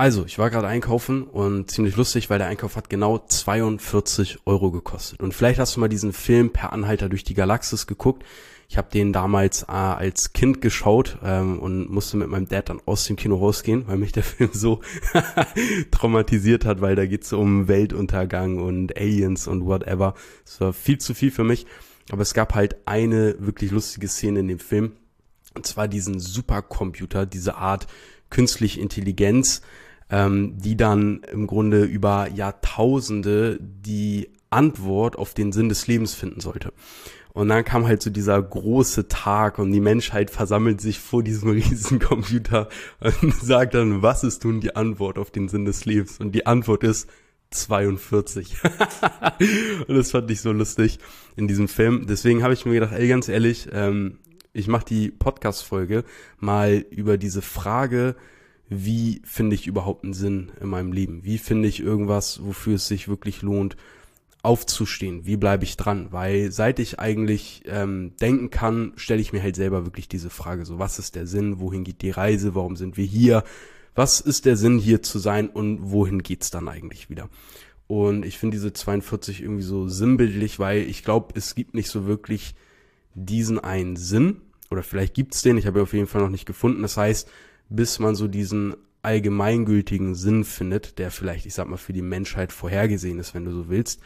Also, ich war gerade einkaufen und ziemlich lustig, weil der Einkauf hat genau 42 Euro gekostet. Und vielleicht hast du mal diesen Film Per Anhalter durch die Galaxis geguckt. Ich habe den damals äh, als Kind geschaut ähm, und musste mit meinem Dad dann aus dem Kino rausgehen, weil mich der Film so traumatisiert hat, weil da geht's um Weltuntergang und Aliens und whatever. Es war viel zu viel für mich. Aber es gab halt eine wirklich lustige Szene in dem Film. Und zwar diesen Supercomputer, diese Art künstliche Intelligenz, ähm, die dann im Grunde über Jahrtausende die Antwort auf den Sinn des Lebens finden sollte. Und dann kam halt so dieser große Tag und die Menschheit versammelt sich vor diesem riesen Computer und sagt dann, was ist nun die Antwort auf den Sinn des Lebens? Und die Antwort ist 42. und das fand ich so lustig in diesem Film. Deswegen habe ich mir gedacht, ey, ganz ehrlich, ähm, ich mache die Podcast-Folge mal über diese Frage, wie finde ich überhaupt einen Sinn in meinem Leben? Wie finde ich irgendwas, wofür es sich wirklich lohnt, aufzustehen? Wie bleibe ich dran? Weil seit ich eigentlich ähm, denken kann, stelle ich mir halt selber wirklich diese Frage, so was ist der Sinn? Wohin geht die Reise? Warum sind wir hier? Was ist der Sinn hier zu sein und wohin geht's dann eigentlich wieder? Und ich finde diese 42 irgendwie so sinnbildlich, weil ich glaube, es gibt nicht so wirklich diesen einen Sinn. Oder vielleicht gibt's den, ich habe auf jeden Fall noch nicht gefunden. Das heißt, bis man so diesen allgemeingültigen Sinn findet, der vielleicht, ich sag mal, für die Menschheit vorhergesehen ist, wenn du so willst,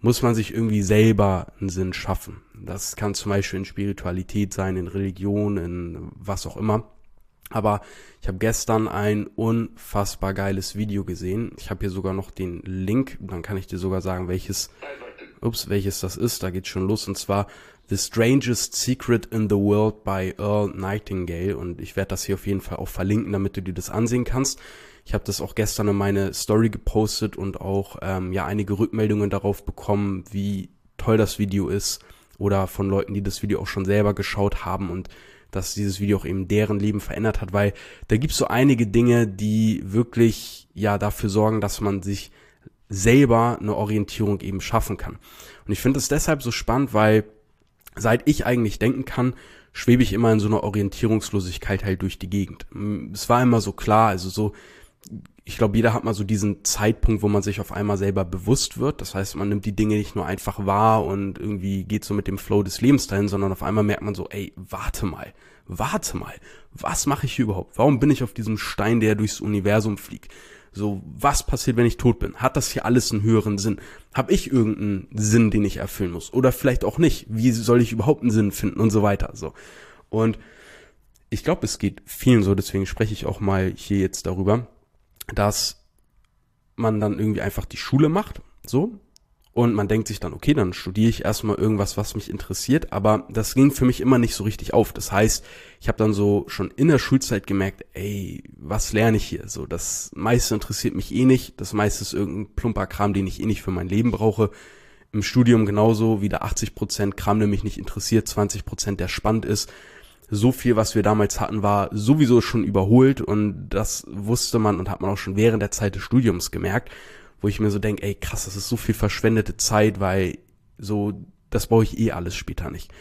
muss man sich irgendwie selber einen Sinn schaffen. Das kann zum Beispiel in Spiritualität sein, in Religion, in was auch immer. Aber ich habe gestern ein unfassbar geiles Video gesehen. Ich habe hier sogar noch den Link, dann kann ich dir sogar sagen, welches, ups, welches das ist. Da geht's schon los. Und zwar The Strangest Secret in the World by Earl Nightingale und ich werde das hier auf jeden Fall auch verlinken, damit du dir das ansehen kannst. Ich habe das auch gestern in meine Story gepostet und auch ähm, ja einige Rückmeldungen darauf bekommen, wie toll das Video ist oder von Leuten, die das Video auch schon selber geschaut haben und dass dieses Video auch eben deren Leben verändert hat, weil da gibt's so einige Dinge, die wirklich ja dafür sorgen, dass man sich selber eine Orientierung eben schaffen kann. Und ich finde es deshalb so spannend, weil seit ich eigentlich denken kann, schwebe ich immer in so einer Orientierungslosigkeit halt durch die Gegend. Es war immer so klar, also so, ich glaube, jeder hat mal so diesen Zeitpunkt, wo man sich auf einmal selber bewusst wird. Das heißt, man nimmt die Dinge nicht nur einfach wahr und irgendwie geht so mit dem Flow des Lebens dahin, sondern auf einmal merkt man so, ey, warte mal, warte mal, was mache ich hier überhaupt? Warum bin ich auf diesem Stein, der durchs Universum fliegt? So, was passiert, wenn ich tot bin? Hat das hier alles einen höheren Sinn? Hab ich irgendeinen Sinn, den ich erfüllen muss? Oder vielleicht auch nicht? Wie soll ich überhaupt einen Sinn finden und so weiter? So. Und ich glaube, es geht vielen so, deswegen spreche ich auch mal hier jetzt darüber, dass man dann irgendwie einfach die Schule macht, so, und man denkt sich dann, okay, dann studiere ich erstmal irgendwas, was mich interessiert. Aber das ging für mich immer nicht so richtig auf. Das heißt, ich habe dann so schon in der Schulzeit gemerkt, ey, was lerne ich hier? So, das meiste interessiert mich eh nicht. Das meiste ist irgendein plumper Kram, den ich eh nicht für mein Leben brauche. Im Studium genauso, wieder 80 Prozent Kram, der mich nicht interessiert, 20 Prozent, der spannend ist. So viel, was wir damals hatten, war sowieso schon überholt und das wusste man und hat man auch schon während der Zeit des Studiums gemerkt wo ich mir so denke, ey krass, das ist so viel verschwendete Zeit, weil so, das brauche ich eh alles später nicht.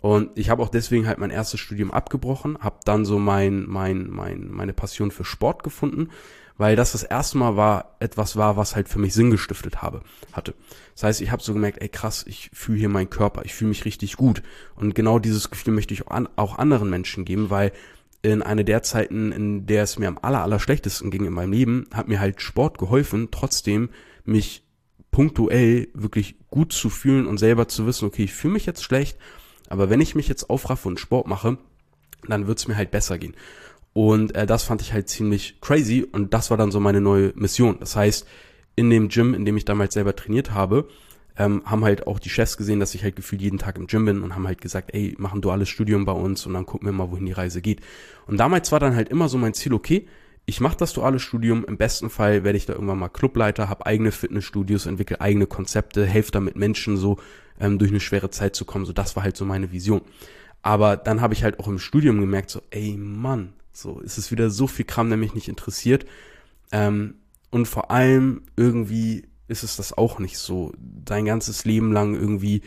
Und ich habe auch deswegen halt mein erstes Studium abgebrochen, habe dann so mein, mein, mein, meine Passion für Sport gefunden, weil das das erste Mal war, etwas war, was halt für mich Sinn gestiftet habe, hatte. Das heißt, ich habe so gemerkt, ey krass, ich fühle hier meinen Körper, ich fühle mich richtig gut. Und genau dieses Gefühl möchte ich auch, an, auch anderen Menschen geben, weil in einer der Zeiten, in der es mir am aller, aller schlechtesten ging in meinem Leben, hat mir halt Sport geholfen, trotzdem mich punktuell wirklich gut zu fühlen und selber zu wissen, okay, ich fühle mich jetzt schlecht, aber wenn ich mich jetzt aufraffe und Sport mache, dann wird's mir halt besser gehen. Und äh, das fand ich halt ziemlich crazy und das war dann so meine neue Mission. Das heißt, in dem Gym, in dem ich damals selber trainiert habe, ähm, haben halt auch die Chefs gesehen, dass ich halt gefühlt jeden Tag im Gym bin und haben halt gesagt, ey, machen du alles Studium bei uns und dann gucken wir mal, wohin die Reise geht. Und damals war dann halt immer so mein Ziel, okay, ich mache das duale Studium, im besten Fall werde ich da irgendwann mal Clubleiter, habe eigene Fitnessstudios, entwickle eigene Konzepte, helfe damit Menschen so ähm, durch eine schwere Zeit zu kommen. So, das war halt so meine Vision. Aber dann habe ich halt auch im Studium gemerkt, so, ey Mann, so ist es wieder so viel Kram, der mich nicht interessiert. Ähm, und vor allem irgendwie ist es das auch nicht so. Dein ganzes Leben lang irgendwie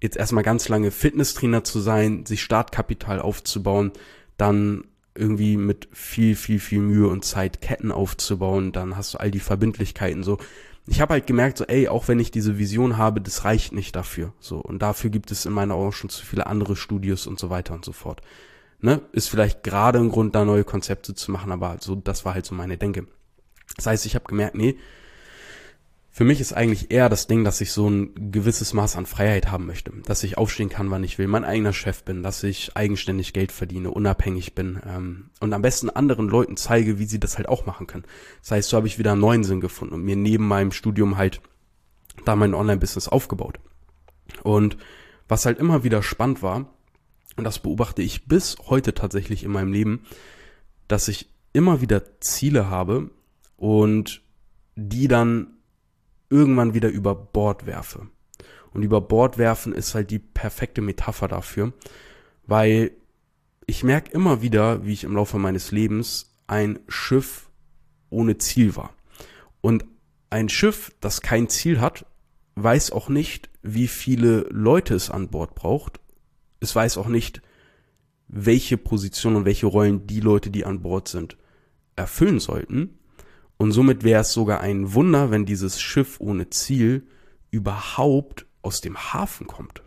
jetzt erstmal ganz lange Fitnesstrainer zu sein, sich Startkapital aufzubauen, dann irgendwie mit viel, viel, viel Mühe und Zeit Ketten aufzubauen. Dann hast du all die Verbindlichkeiten so. Ich habe halt gemerkt, so, ey, auch wenn ich diese Vision habe, das reicht nicht dafür. So, und dafür gibt es in meiner Augen schon zu viele andere Studios und so weiter und so fort. Ne? Ist vielleicht gerade ein Grund, da neue Konzepte zu machen, aber so, das war halt so meine Denke. Das heißt, ich habe gemerkt, nee, für mich ist eigentlich eher das Ding, dass ich so ein gewisses Maß an Freiheit haben möchte, dass ich aufstehen kann, wann ich will, mein eigener Chef bin, dass ich eigenständig Geld verdiene, unabhängig bin ähm, und am besten anderen Leuten zeige, wie sie das halt auch machen können. Das heißt, so habe ich wieder einen neuen Sinn gefunden und mir neben meinem Studium halt da mein Online-Business aufgebaut. Und was halt immer wieder spannend war, und das beobachte ich bis heute tatsächlich in meinem Leben, dass ich immer wieder Ziele habe und die dann irgendwann wieder über Bord werfe. Und über Bord werfen ist halt die perfekte Metapher dafür, weil ich merke immer wieder, wie ich im Laufe meines Lebens ein Schiff ohne Ziel war. Und ein Schiff, das kein Ziel hat, weiß auch nicht, wie viele Leute es an Bord braucht. Es weiß auch nicht, welche Position und welche Rollen die Leute, die an Bord sind, erfüllen sollten. Und somit wäre es sogar ein Wunder, wenn dieses Schiff ohne Ziel überhaupt aus dem Hafen kommt.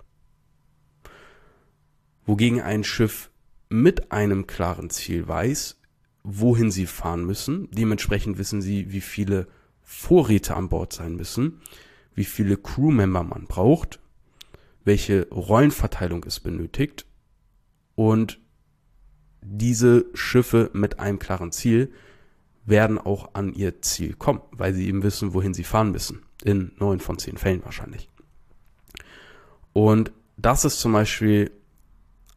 Wogegen ein Schiff mit einem klaren Ziel weiß, wohin sie fahren müssen. Dementsprechend wissen sie, wie viele Vorräte an Bord sein müssen, wie viele Crewmember man braucht, welche Rollenverteilung es benötigt und diese Schiffe mit einem klaren Ziel werden auch an ihr Ziel kommen, weil sie eben wissen, wohin sie fahren müssen. In neun von zehn Fällen wahrscheinlich. Und das ist zum Beispiel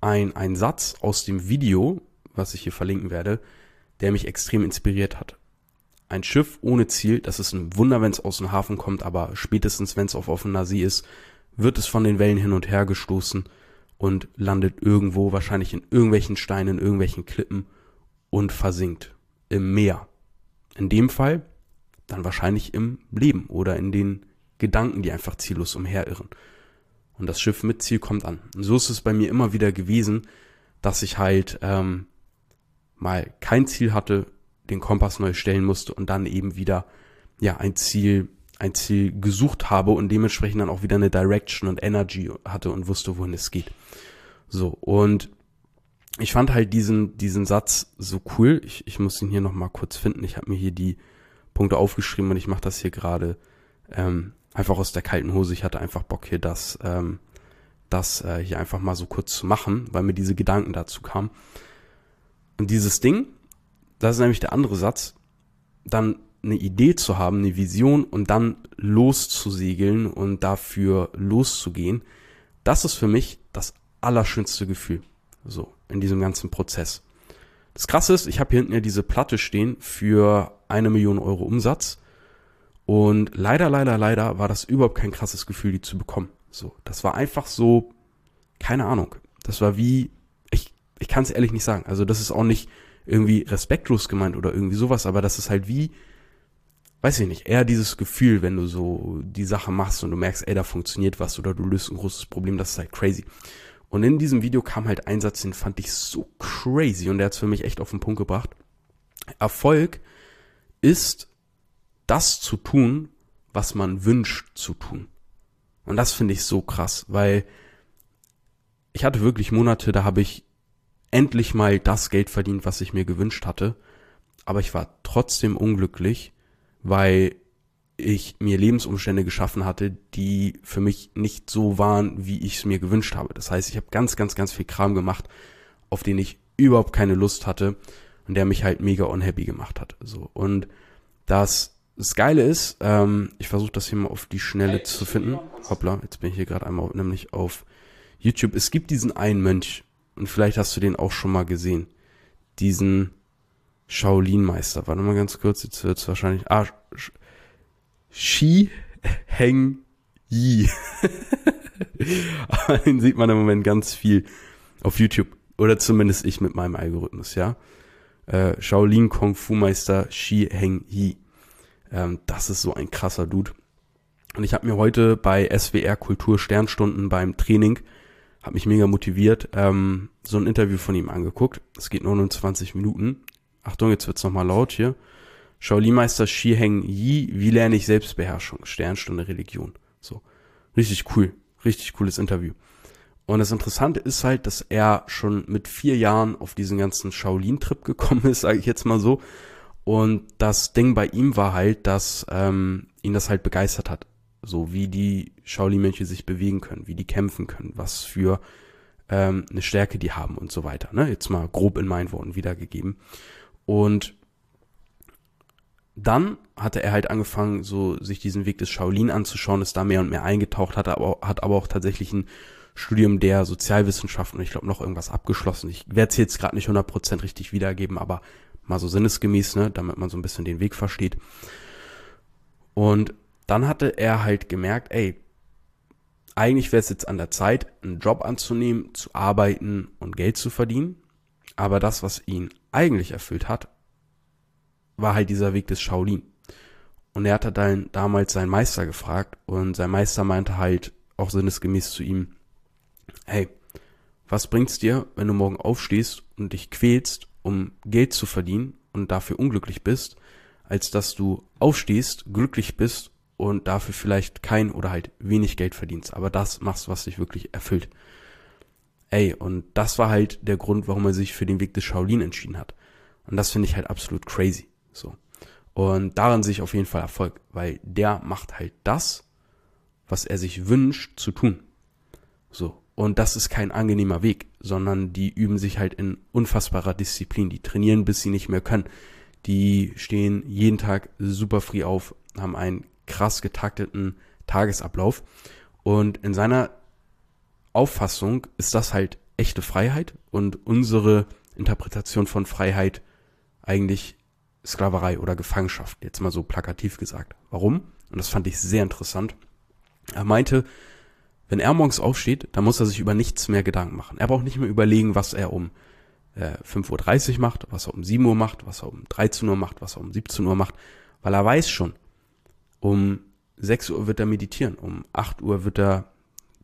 ein, ein Satz aus dem Video, was ich hier verlinken werde, der mich extrem inspiriert hat. Ein Schiff ohne Ziel, das ist ein Wunder, wenn es aus dem Hafen kommt, aber spätestens, wenn es auf offener See ist, wird es von den Wellen hin und her gestoßen und landet irgendwo, wahrscheinlich in irgendwelchen Steinen, in irgendwelchen Klippen und versinkt im Meer. In dem Fall dann wahrscheinlich im Leben oder in den Gedanken, die einfach ziellos umherirren. Und das Schiff mit Ziel kommt an. Und so ist es bei mir immer wieder gewesen, dass ich halt ähm, mal kein Ziel hatte, den Kompass neu stellen musste und dann eben wieder ja ein Ziel ein Ziel gesucht habe und dementsprechend dann auch wieder eine Direction und Energy hatte und wusste, wohin es geht. So und ich fand halt diesen, diesen Satz so cool. Ich, ich muss ihn hier nochmal kurz finden. Ich habe mir hier die Punkte aufgeschrieben und ich mache das hier gerade ähm, einfach aus der kalten Hose. Ich hatte einfach Bock hier das, ähm, das äh, hier einfach mal so kurz zu machen, weil mir diese Gedanken dazu kamen. Und dieses Ding, das ist nämlich der andere Satz, dann eine Idee zu haben, eine Vision und dann loszusegeln und dafür loszugehen, das ist für mich das allerschönste Gefühl. So, in diesem ganzen Prozess. Das krasse ist, ich habe hier hinten ja diese Platte stehen für eine Million Euro Umsatz. Und leider, leider, leider war das überhaupt kein krasses Gefühl, die zu bekommen. So, das war einfach so, keine Ahnung. Das war wie, ich, ich kann es ehrlich nicht sagen. Also das ist auch nicht irgendwie respektlos gemeint oder irgendwie sowas, aber das ist halt wie, weiß ich nicht, eher dieses Gefühl, wenn du so die Sache machst und du merkst, ey, da funktioniert was oder du löst ein großes Problem, das ist halt crazy. Und in diesem Video kam halt ein Satz, den fand ich so crazy und der hat es für mich echt auf den Punkt gebracht. Erfolg ist das zu tun, was man wünscht zu tun. Und das finde ich so krass, weil ich hatte wirklich Monate, da habe ich endlich mal das Geld verdient, was ich mir gewünscht hatte. Aber ich war trotzdem unglücklich, weil ich mir Lebensumstände geschaffen hatte, die für mich nicht so waren, wie ich es mir gewünscht habe. Das heißt, ich habe ganz, ganz, ganz viel Kram gemacht, auf den ich überhaupt keine Lust hatte und der mich halt mega unhappy gemacht hat. So und das das Geile ist, ähm, ich versuche das hier mal auf die Schnelle hey, zu finden. Hoppla, jetzt bin ich hier gerade einmal nämlich auf YouTube. Es gibt diesen einen Mönch und vielleicht hast du den auch schon mal gesehen. Diesen Shaolin-Meister. Warte mal ganz kurz, jetzt wird's wahrscheinlich. Ah, Shi Heng Yi. den sieht man im Moment ganz viel auf YouTube. Oder zumindest ich mit meinem Algorithmus, ja. Äh, Shaolin Kung Fu Meister Shi Heng Yi. Ähm, das ist so ein krasser Dude. Und ich habe mir heute bei SWR Kultur Sternstunden beim Training hat mich mega motiviert, ähm, so ein Interview von ihm angeguckt. Es geht 29 Minuten. Achtung, jetzt wird's nochmal laut hier. Shaolin-Meister Shi Heng Yi, wie lerne ich Selbstbeherrschung? Sternstunde Religion. So. Richtig cool. Richtig cooles Interview. Und das Interessante ist halt, dass er schon mit vier Jahren auf diesen ganzen Shaolin-Trip gekommen ist, sage ich jetzt mal so. Und das Ding bei ihm war halt, dass ähm, ihn das halt begeistert hat. So wie die Shaolin-Mönche sich bewegen können, wie die kämpfen können, was für ähm, eine Stärke die haben und so weiter. Ne? Jetzt mal grob in meinen Worten wiedergegeben. Und dann hatte er halt angefangen, so sich diesen Weg des Shaolin anzuschauen, ist da mehr und mehr eingetaucht, hat aber, hat aber auch tatsächlich ein Studium der Sozialwissenschaften und ich glaube noch irgendwas abgeschlossen. Ich werde es jetzt gerade nicht 100% richtig wiedergeben, aber mal so sinnesgemäß, ne, damit man so ein bisschen den Weg versteht. Und dann hatte er halt gemerkt, ey, eigentlich wäre es jetzt an der Zeit, einen Job anzunehmen, zu arbeiten und Geld zu verdienen. Aber das, was ihn eigentlich erfüllt hat, war halt dieser Weg des Shaolin. Und er hatte dann damals seinen Meister gefragt und sein Meister meinte halt auch sinnesgemäß zu ihm, hey, was bringt's dir, wenn du morgen aufstehst und dich quälst, um Geld zu verdienen und dafür unglücklich bist, als dass du aufstehst, glücklich bist und dafür vielleicht kein oder halt wenig Geld verdienst, aber das machst, was dich wirklich erfüllt. Ey, und das war halt der Grund, warum er sich für den Weg des Shaolin entschieden hat. Und das finde ich halt absolut crazy. So. Und daran sehe ich auf jeden Fall Erfolg, weil der macht halt das, was er sich wünscht zu tun. So. Und das ist kein angenehmer Weg, sondern die üben sich halt in unfassbarer Disziplin. Die trainieren, bis sie nicht mehr können. Die stehen jeden Tag super früh auf, haben einen krass getakteten Tagesablauf. Und in seiner Auffassung ist das halt echte Freiheit und unsere Interpretation von Freiheit eigentlich Sklaverei oder Gefangenschaft, jetzt mal so plakativ gesagt. Warum? Und das fand ich sehr interessant. Er meinte, wenn er morgens aufsteht, dann muss er sich über nichts mehr Gedanken machen. Er braucht nicht mehr überlegen, was er um äh, 5.30 Uhr macht, was er um 7 Uhr macht, was er um 13 Uhr macht, was er um 17 Uhr macht, weil er weiß schon, um 6 Uhr wird er meditieren, um 8 Uhr wird er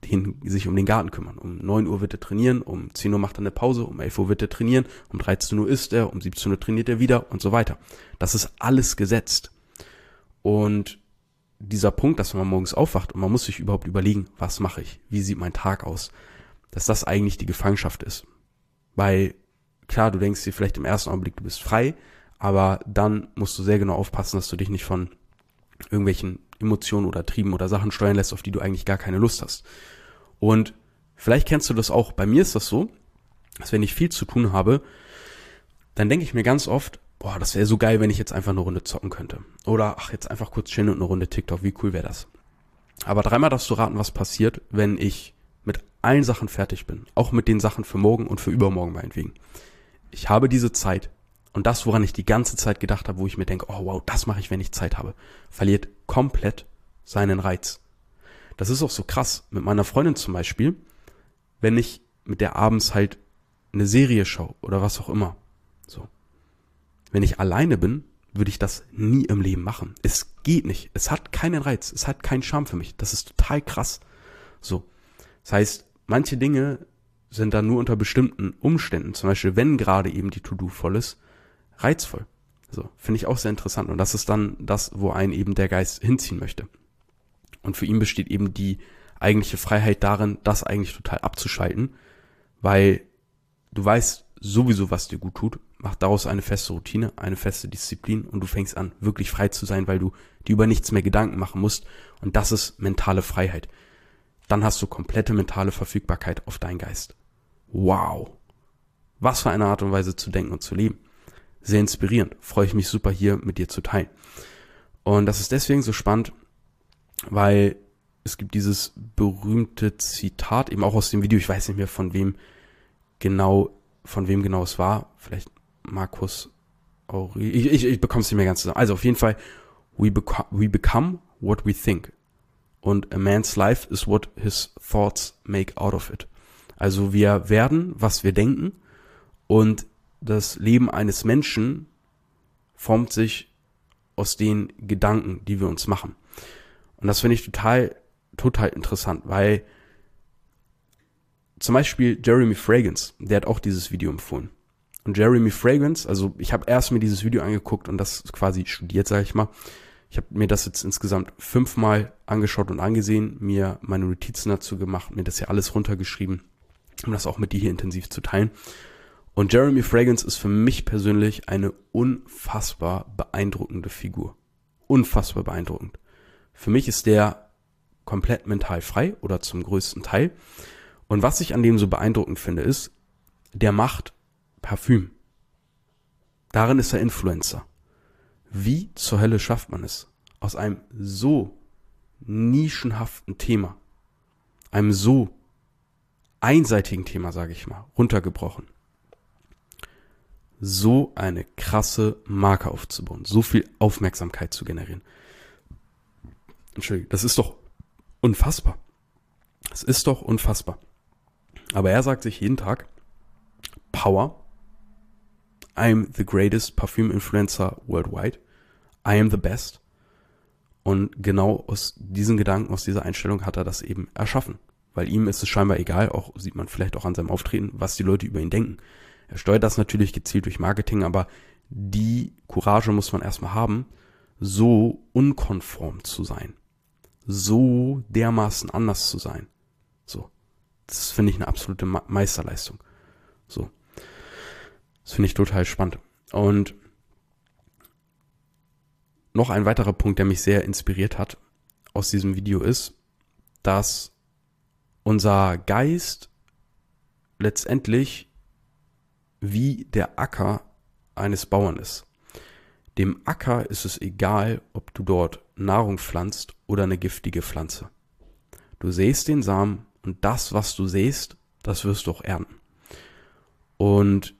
den, sich um den Garten kümmern. Um 9 Uhr wird er trainieren, um 10 Uhr macht er eine Pause, um 11 Uhr wird er trainieren, um 13 Uhr isst er, um 17 Uhr trainiert er wieder und so weiter. Das ist alles gesetzt. Und dieser Punkt, dass man morgens aufwacht und man muss sich überhaupt überlegen, was mache ich? Wie sieht mein Tag aus? Dass das eigentlich die Gefangenschaft ist. Weil, klar, du denkst dir vielleicht im ersten Augenblick, du bist frei, aber dann musst du sehr genau aufpassen, dass du dich nicht von irgendwelchen Emotionen oder Trieben oder Sachen steuern lässt, auf die du eigentlich gar keine Lust hast. Und vielleicht kennst du das auch. Bei mir ist das so, dass wenn ich viel zu tun habe, dann denke ich mir ganz oft, boah, das wäre so geil, wenn ich jetzt einfach eine Runde zocken könnte. Oder ach, jetzt einfach kurz chillen und eine Runde TikTok, wie cool wäre das? Aber dreimal darfst du raten, was passiert, wenn ich mit allen Sachen fertig bin. Auch mit den Sachen für morgen und für übermorgen meinetwegen. Ich habe diese Zeit und das, woran ich die ganze Zeit gedacht habe, wo ich mir denke, oh wow, das mache ich, wenn ich Zeit habe, verliert komplett seinen Reiz. Das ist auch so krass. Mit meiner Freundin zum Beispiel, wenn ich mit der abends halt eine Serie schaue oder was auch immer. So. Wenn ich alleine bin, würde ich das nie im Leben machen. Es geht nicht. Es hat keinen Reiz. Es hat keinen Charme für mich. Das ist total krass. So. Das heißt, manche Dinge sind dann nur unter bestimmten Umständen, zum Beispiel wenn gerade eben die To-Do voll ist, reizvoll. So, finde ich auch sehr interessant. Und das ist dann das, wo einen eben der Geist hinziehen möchte. Und für ihn besteht eben die eigentliche Freiheit darin, das eigentlich total abzuschalten, weil du weißt sowieso, was dir gut tut, mach daraus eine feste Routine, eine feste Disziplin und du fängst an, wirklich frei zu sein, weil du dir über nichts mehr Gedanken machen musst. Und das ist mentale Freiheit. Dann hast du komplette mentale Verfügbarkeit auf deinen Geist. Wow. Was für eine Art und Weise zu denken und zu leben sehr inspirierend. Freue ich mich super hier mit dir zu teilen. Und das ist deswegen so spannend, weil es gibt dieses berühmte Zitat, eben auch aus dem Video, ich weiß nicht mehr von wem genau, von wem genau es war, vielleicht Markus Aurel, ich, ich, ich bekomme es nicht mehr ganz zusammen. Also auf jeden Fall, we, beco we become what we think. Und a man's life is what his thoughts make out of it. Also wir werden, was wir denken und das Leben eines Menschen formt sich aus den Gedanken, die wir uns machen. Und das finde ich total, total interessant, weil zum Beispiel Jeremy Fragrance, der hat auch dieses Video empfohlen. Und Jeremy Fragrance, also ich habe erst mir dieses Video angeguckt und das quasi studiert, sage ich mal. Ich habe mir das jetzt insgesamt fünfmal angeschaut und angesehen, mir meine Notizen dazu gemacht, mir das ja alles runtergeschrieben, um das auch mit dir hier intensiv zu teilen. Und Jeremy Fragrance ist für mich persönlich eine unfassbar beeindruckende Figur. Unfassbar beeindruckend. Für mich ist der komplett mental frei oder zum größten Teil. Und was ich an dem so beeindruckend finde, ist, der macht Parfüm. Darin ist er Influencer. Wie zur Hölle schafft man es, aus einem so nischenhaften Thema, einem so einseitigen Thema, sage ich mal, runtergebrochen, so eine krasse Marke aufzubauen, so viel Aufmerksamkeit zu generieren. Entschuldigung, das ist doch unfassbar. Das ist doch unfassbar. Aber er sagt sich jeden Tag, Power, I'm the greatest Parfüm Influencer worldwide. I am the best. Und genau aus diesen Gedanken, aus dieser Einstellung hat er das eben erschaffen. Weil ihm ist es scheinbar egal, auch sieht man vielleicht auch an seinem Auftreten, was die Leute über ihn denken. Er steuert das natürlich gezielt durch Marketing, aber die Courage muss man erstmal haben, so unkonform zu sein. So dermaßen anders zu sein. So. Das finde ich eine absolute Meisterleistung. So. Das finde ich total spannend. Und noch ein weiterer Punkt, der mich sehr inspiriert hat aus diesem Video ist, dass unser Geist letztendlich wie der Acker eines Bauern ist. Dem Acker ist es egal, ob du dort Nahrung pflanzt oder eine giftige Pflanze. Du sähst den Samen und das, was du sähst, das wirst du auch ernten. Und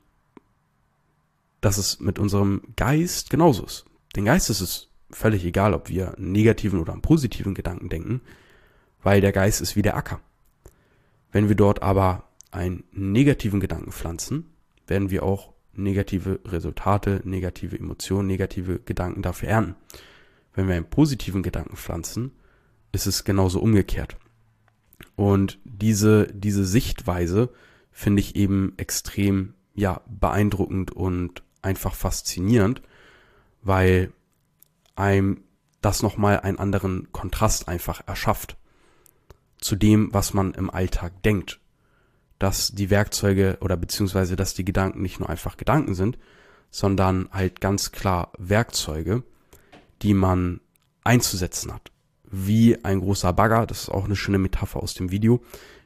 dass es mit unserem Geist genauso ist. Den Geist ist es völlig egal, ob wir einen negativen oder einen positiven Gedanken denken, weil der Geist ist wie der Acker. Wenn wir dort aber einen negativen Gedanken pflanzen, werden wir auch negative Resultate, negative Emotionen, negative Gedanken dafür ernten. Wenn wir einen positiven Gedanken pflanzen, ist es genauso umgekehrt. Und diese, diese Sichtweise finde ich eben extrem, ja, beeindruckend und einfach faszinierend, weil einem das nochmal einen anderen Kontrast einfach erschafft zu dem, was man im Alltag denkt. Dass die Werkzeuge oder beziehungsweise dass die Gedanken nicht nur einfach Gedanken sind, sondern halt ganz klar Werkzeuge, die man einzusetzen hat. Wie ein großer Bagger, das ist auch eine schöne Metapher aus dem Video,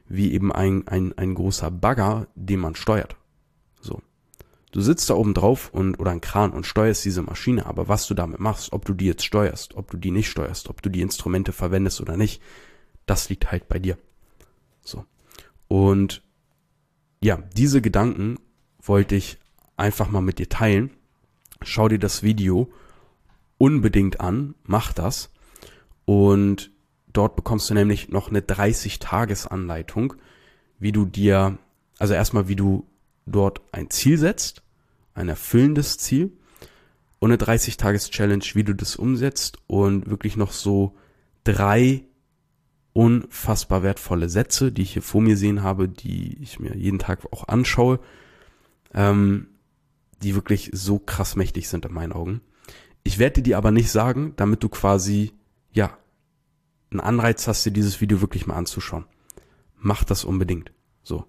wie eben ein, ein, ein großer Bagger, den man steuert. So. Du sitzt da oben drauf und oder ein Kran und steuerst diese Maschine, aber was du damit machst, ob du die jetzt steuerst, ob du die nicht steuerst, ob du die Instrumente verwendest oder nicht, das liegt halt bei dir. So. Und ja, diese Gedanken wollte ich einfach mal mit dir teilen. Schau dir das Video unbedingt an, mach das und dort bekommst du nämlich noch eine 30 Tages Anleitung, wie du dir also erstmal wie du dort ein Ziel setzt, ein erfüllendes Ziel und eine 30-Tages-Challenge, wie du das umsetzt und wirklich noch so drei unfassbar wertvolle Sätze, die ich hier vor mir sehen habe, die ich mir jeden Tag auch anschaue, ähm, die wirklich so krass mächtig sind in meinen Augen. Ich werde dir die aber nicht sagen, damit du quasi, ja, einen Anreiz hast, dir dieses Video wirklich mal anzuschauen. Mach das unbedingt. So.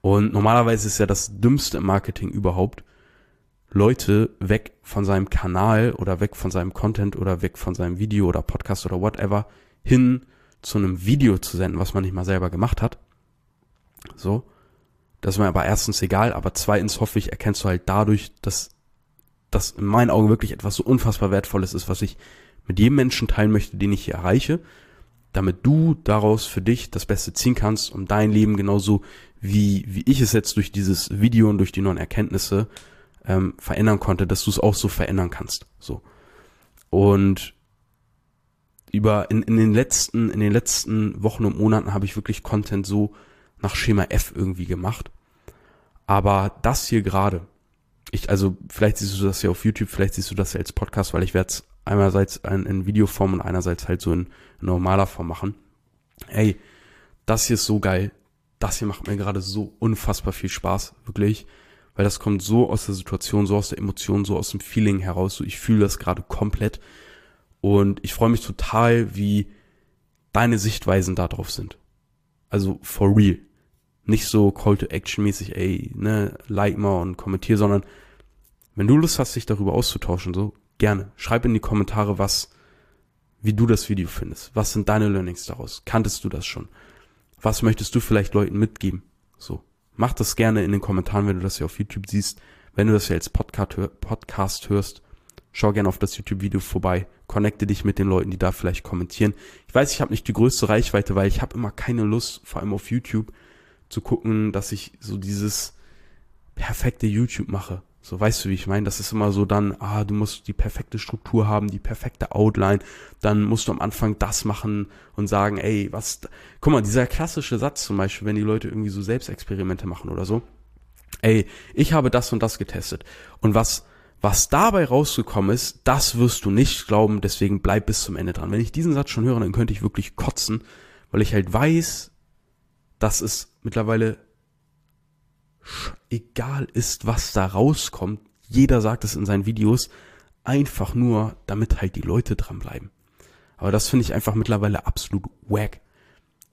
Und normalerweise ist ja das dümmste im Marketing überhaupt, Leute weg von seinem Kanal oder weg von seinem Content oder weg von seinem Video oder Podcast oder whatever hin zu einem Video zu senden, was man nicht mal selber gemacht hat. So. Das ist mir aber erstens egal, aber zweitens hoffe ich, erkennst du halt dadurch, dass das in meinen Augen wirklich etwas so unfassbar Wertvolles ist, was ich mit jedem Menschen teilen möchte, den ich hier erreiche, damit du daraus für dich das Beste ziehen kannst, um dein Leben genauso wie, wie ich es jetzt durch dieses Video und durch die neuen Erkenntnisse ähm, verändern konnte, dass du es auch so verändern kannst. So. Und über in, in den letzten, in den letzten Wochen und Monaten habe ich wirklich Content so nach Schema F irgendwie gemacht. Aber das hier gerade, ich, also vielleicht siehst du das ja auf YouTube, vielleicht siehst du das ja als Podcast, weil ich werde es einerseits in, in Videoform und einerseits halt so in, in normaler Form machen. Ey, das hier ist so geil. das hier macht mir gerade so unfassbar viel Spaß, wirklich, weil das kommt so aus der Situation, so aus der Emotion, so aus dem Feeling heraus, so ich fühle das gerade komplett und ich freue mich total, wie deine Sichtweisen darauf sind. Also for real. Nicht so Call to Action mäßig, ey, ne, like mal und kommentier, sondern wenn du Lust hast, dich darüber auszutauschen, so gerne. Schreib in die Kommentare, was, wie du das Video findest. Was sind deine Learnings daraus? Kanntest du das schon? Was möchtest du vielleicht Leuten mitgeben? So. Mach das gerne in den Kommentaren, wenn du das hier auf YouTube siehst. Wenn du das hier als Podcast hörst, schau gerne auf das YouTube-Video vorbei. Connecte dich mit den Leuten, die da vielleicht kommentieren. Ich weiß, ich habe nicht die größte Reichweite, weil ich habe immer keine Lust, vor allem auf YouTube, zu gucken, dass ich so dieses perfekte YouTube mache. So, weißt du, wie ich meine? Das ist immer so dann, ah, du musst die perfekte Struktur haben, die perfekte Outline, dann musst du am Anfang das machen und sagen, ey, was, guck mal, dieser klassische Satz zum Beispiel, wenn die Leute irgendwie so Selbstexperimente machen oder so, ey, ich habe das und das getestet und was, was dabei rausgekommen ist, das wirst du nicht glauben, deswegen bleib bis zum Ende dran. Wenn ich diesen Satz schon höre, dann könnte ich wirklich kotzen, weil ich halt weiß, dass es mittlerweile egal ist, was da rauskommt. Jeder sagt es in seinen Videos, einfach nur, damit halt die Leute dranbleiben. Aber das finde ich einfach mittlerweile absolut wack.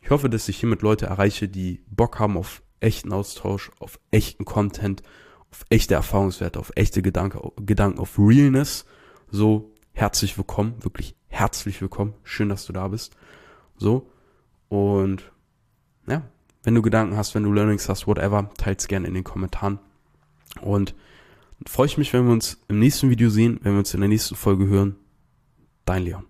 Ich hoffe, dass ich hiermit Leute erreiche, die Bock haben auf echten Austausch, auf echten Content, auf echte Erfahrungswerte, auf echte Gedanke, Gedanken, auf Realness. So, herzlich willkommen, wirklich herzlich willkommen. Schön, dass du da bist. So. Und ja, wenn du Gedanken hast, wenn du Learnings hast, whatever, teils gerne in den Kommentaren. Und freue ich mich, wenn wir uns im nächsten Video sehen, wenn wir uns in der nächsten Folge hören. Dein Leon.